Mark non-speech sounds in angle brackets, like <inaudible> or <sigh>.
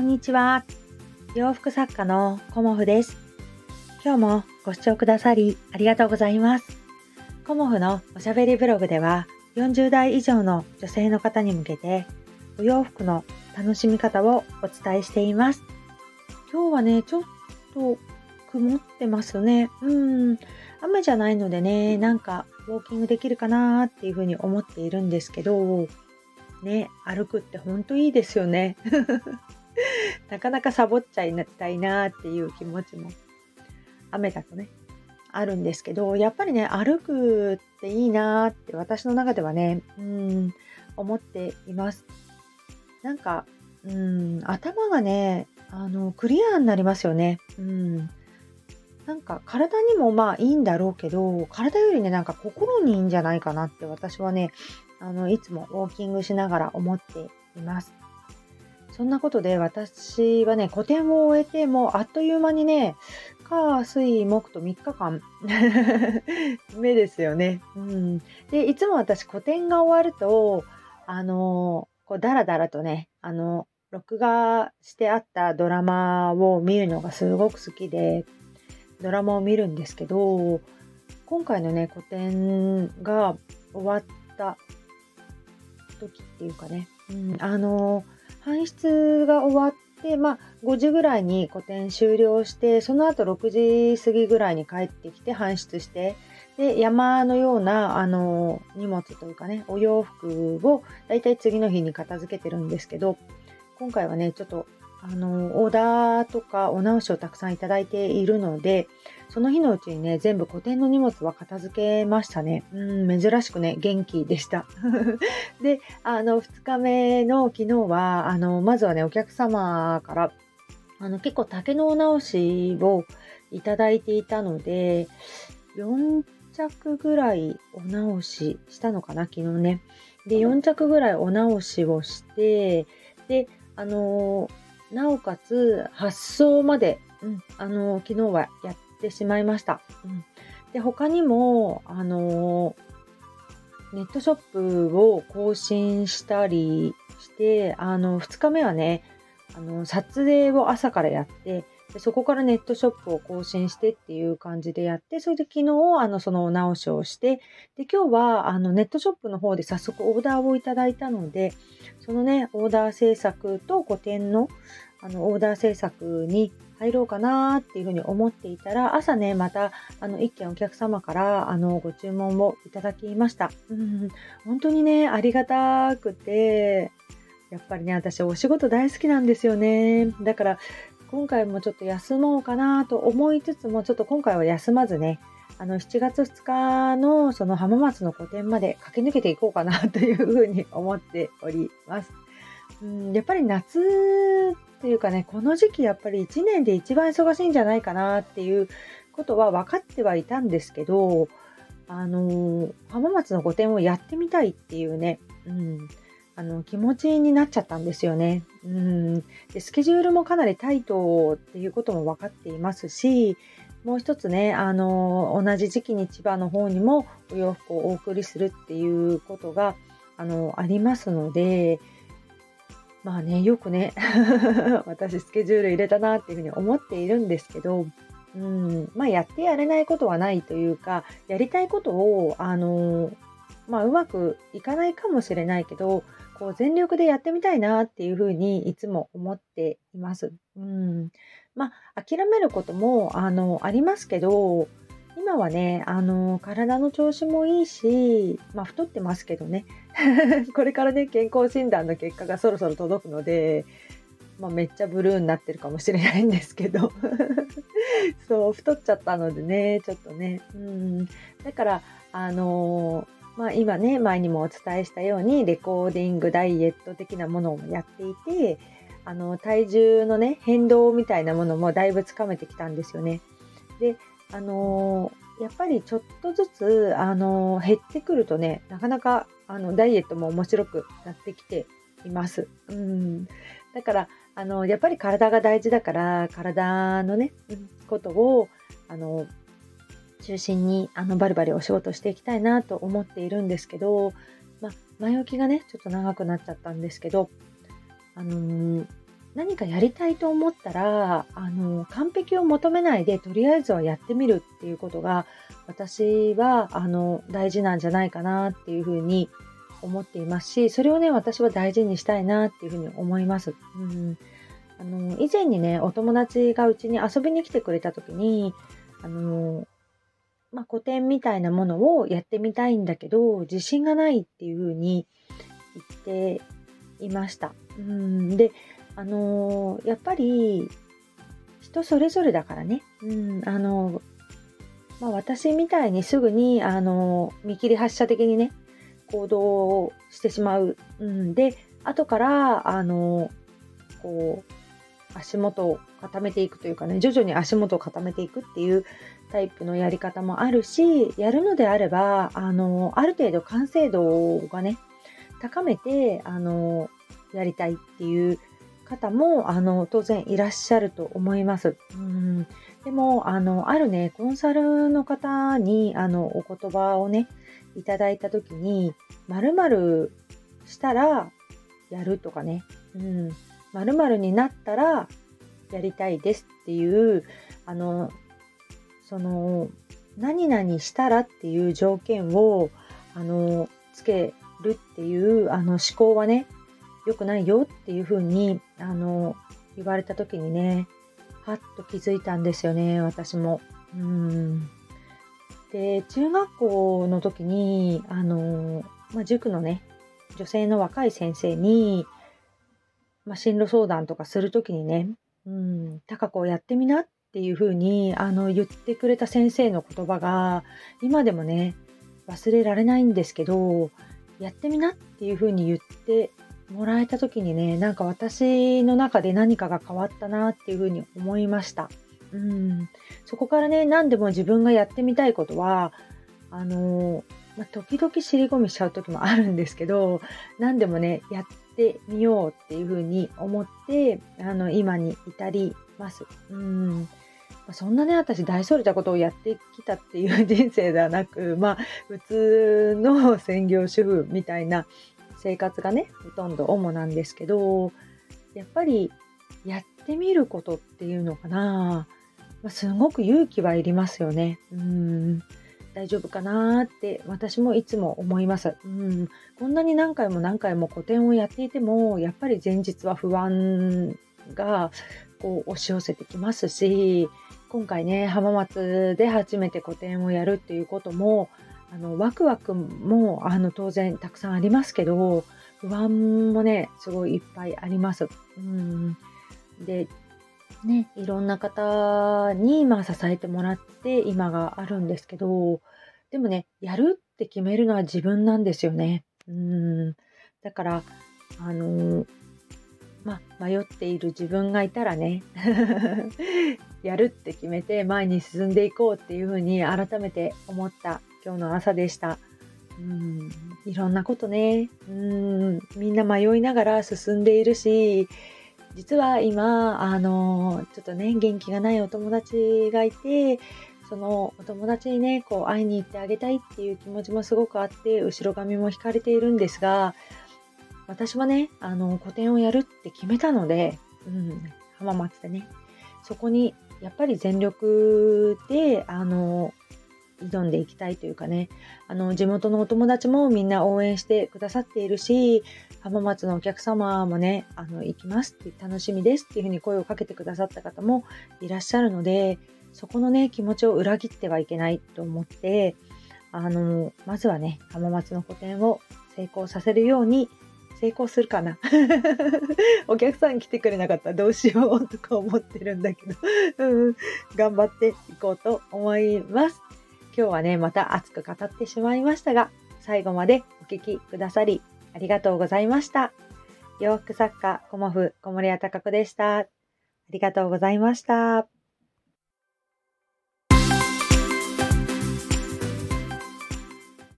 こんにちは。洋服作家のコモフです。今日もご視聴くださりありがとうございます。コモフのおしゃべりブログでは40代以上の女性の方に向けてお洋服の楽しみ方をお伝えしています。今日はね、ちょっと曇ってますね。うん。雨じゃないのでね、なんかウォーキングできるかなっていうふうに思っているんですけど、ね、歩くってほんといいですよね。<laughs> なかなかサボっちゃいたいなっていう気持ちも雨だとねあるんですけどやっぱりね歩くっていいなって私の中ではねうん思っています。なんかうん頭がねあのクリアになりますよね。うん。なんか体にもまあいいんだろうけど体よりねなんか心にいいんじゃないかなって私はねあのいつもウォーキングしながら思っています。そんなことで私はね、個展を終えてもあっという間にね、火、水、木と3日間 <laughs> 目ですよね。うん。で、いつも私個展が終わると、あの、こうダラダラとね、あの、録画してあったドラマを見るのがすごく好きで、ドラマを見るんですけど、今回のね、個展が終わった時っていうかね、うん、あの、搬出が終わって、まあ、5時ぐらいに個展終了して、その後6時過ぎぐらいに帰ってきて搬出して、で、山のような、あの、荷物というかね、お洋服をだいたい次の日に片付けてるんですけど、今回はね、ちょっとあの、オーダーとかお直しをたくさんいただいているので、その日のうちにね、全部個展の荷物は片付けましたね。うん、珍しくね、元気でした。<laughs> で、あの、2日目の昨日は、あの、まずはね、お客様から、あの、結構竹のお直しをいただいていたので、4着ぐらいお直ししたのかな、昨日ね。で、4着ぐらいお直しをして、で、あのなおかつ発送まで、うん、あの昨日はやってしまいました。うん、で他にもあのネットショップを更新したりしてあの2日目はねあの撮影を朝からやってでそこからネットショップを更新してっていう感じでやって、それで昨日、あの、そのお直しをして、で、今日は、あの、ネットショップの方で早速オーダーをいただいたので、そのね、オーダー制作と個展の、あの、オーダー制作に入ろうかなっていうふうに思っていたら、朝ね、また、あの、一件お客様から、あの、ご注文をいただきました。うん、本当にね、ありがたくて、やっぱりね、私お仕事大好きなんですよね。だから、今回もちょっと休もうかなと思いつつも、ちょっと今回は休まずね、あの7月2日のその浜松の個展まで駆け抜けていこうかなというふうに思っております。うん、やっぱり夏っていうかね、この時期やっぱり1年で一番忙しいんじゃないかなっていうことは分かってはいたんですけど、あの浜松の個展をやってみたいっていうね、うん、あの気持ちになっちゃったんですよね。うんでスケジュールもかなりタイトっていうことも分かっていますし、もう一つね、あの同じ時期に千葉の方にもお洋服をお送りするっていうことがあのありますので、まあね、よくね、<laughs> 私スケジュール入れたなっていうふうに思っているんですけど、うん、まあやってやれないことはないというか、やりたいことを、あのまあうまくいかないかもしれないけど、こう全力でやってみたいなっていうふうにいつも思っています。うん。まあ、諦めることも、あの、ありますけど、今はね、あの、体の調子もいいし、まあ、太ってますけどね。<laughs> これからね、健康診断の結果がそろそろ届くので、まあ、めっちゃブルーになってるかもしれないんですけど。<laughs> そう、太っちゃったのでね、ちょっとね。うん。だから、あのーまあ、今ね前にもお伝えしたようにレコーディングダイエット的なものをやっていてあの体重のね変動みたいなものもだいぶつかめてきたんですよね。であのー、やっぱりちょっとずつ、あのー、減ってくるとねなかなかあのダイエットも面白くなってきています。うんだからあのやっぱり体が大事だから体のねことをあの中心にあのバリバリお仕事していきたいなと思っているんですけど、まあ、前置きがね、ちょっと長くなっちゃったんですけど、あのー、何かやりたいと思ったらあの完璧を求めないでとりあえずはやってみるっていうことが私はあの大事なんじゃないかなっていうふうに思っていますしそれをね私は大事にしたいなっていうふうに思います。うんあの以前にねお友達がうちに遊びに来てくれた時にあのまあ、古典みたいなものをやってみたいんだけど自信がないっていうふうに言っていました。うんであのー、やっぱり人それぞれだからね、うんあのまあ、私みたいにすぐに、あの見切り発車的にね行動をしてしまう、うん、で後からあのこう足元を固めていくというかね徐々に足元を固めていくっていうタイプのやり方もあるしやるのであればあのある程度完成度がね高めてあのやりたいっていう方もあの当然いらっしゃると思います。うん。でもあのあるねコンサルの方にあのお言葉をねいただいた時に〇〇したらやるとかね、うん、〇〇になったらやりたいですっていうあのその何々したらっていう条件をあのつけるっていうあの思考はね良くないよっていうふうにあの言われた時にねはっと気づいたんですよね私も。うんで中学校の時にあの、まあ、塾のね女性の若い先生にまあ、進路相談とかする時にね、うん、高子をやってみなっていうふうにあの言ってくれた先生の言葉が今でもね忘れられないんですけどやってみなっていうふうに言ってもらえた時にねなんか私の中で何かが変わったなっていうふうに思いました。うん、そこからね何でも自分がやってみたいことはあのまあ、時々尻込みしちゃう時もあるんですけど何でもねやってみようっていうふうに思ってあの今に至ります。うんそんなね私大それたことをやってきたっていう人生ではなくまあ普通の専業主婦みたいな生活がねほとんど主なんですけどやっぱりやってみることっていうのかな、まあ、すごく勇気はいりますよね。うん大丈夫かなって私もいつも思います、うん。こんなに何回も何回も個展をやっていてもやっぱり前日は不安がこう押し寄せてきますし今回ね浜松で初めて個展をやるっていうこともあのワクワクもあの当然たくさんありますけど不安もねすごいいっぱいあります。うん、でね、いろんな方に、まあ、支えてもらって今があるんですけど、でもね、やるって決めるのは自分なんですよね。うん。だから、あの、ま、迷っている自分がいたらね、<laughs> やるって決めて前に進んでいこうっていうふうに改めて思った今日の朝でした。うん、いろんなことね、うん、みんな迷いながら進んでいるし、実は今、あの、ちょっとね、元気がないお友達がいて、そのお友達にね、こう会いに行ってあげたいっていう気持ちもすごくあって、後ろ髪も引かれているんですが、私はね、あの、個展をやるって決めたので、うん、浜松でね、そこにやっぱり全力で、あの、挑んでいきたいというかね、あの、地元のお友達もみんな応援してくださっているし、浜松のお客様もね、あの、行きますって楽しみですっていうふうに声をかけてくださった方もいらっしゃるので、そこのね、気持ちを裏切ってはいけないと思って、あの、まずはね、浜松の個展を成功させるように、成功するかな。<laughs> お客さん来てくれなかったらどうしようとか思ってるんだけどうん、頑張っていこうと思います。今日はね、また熱く語ってしまいましたが、最後までお聴きくださりありがとうございました。洋服作家、コモフ、小森屋隆子でした。ありがとうございました。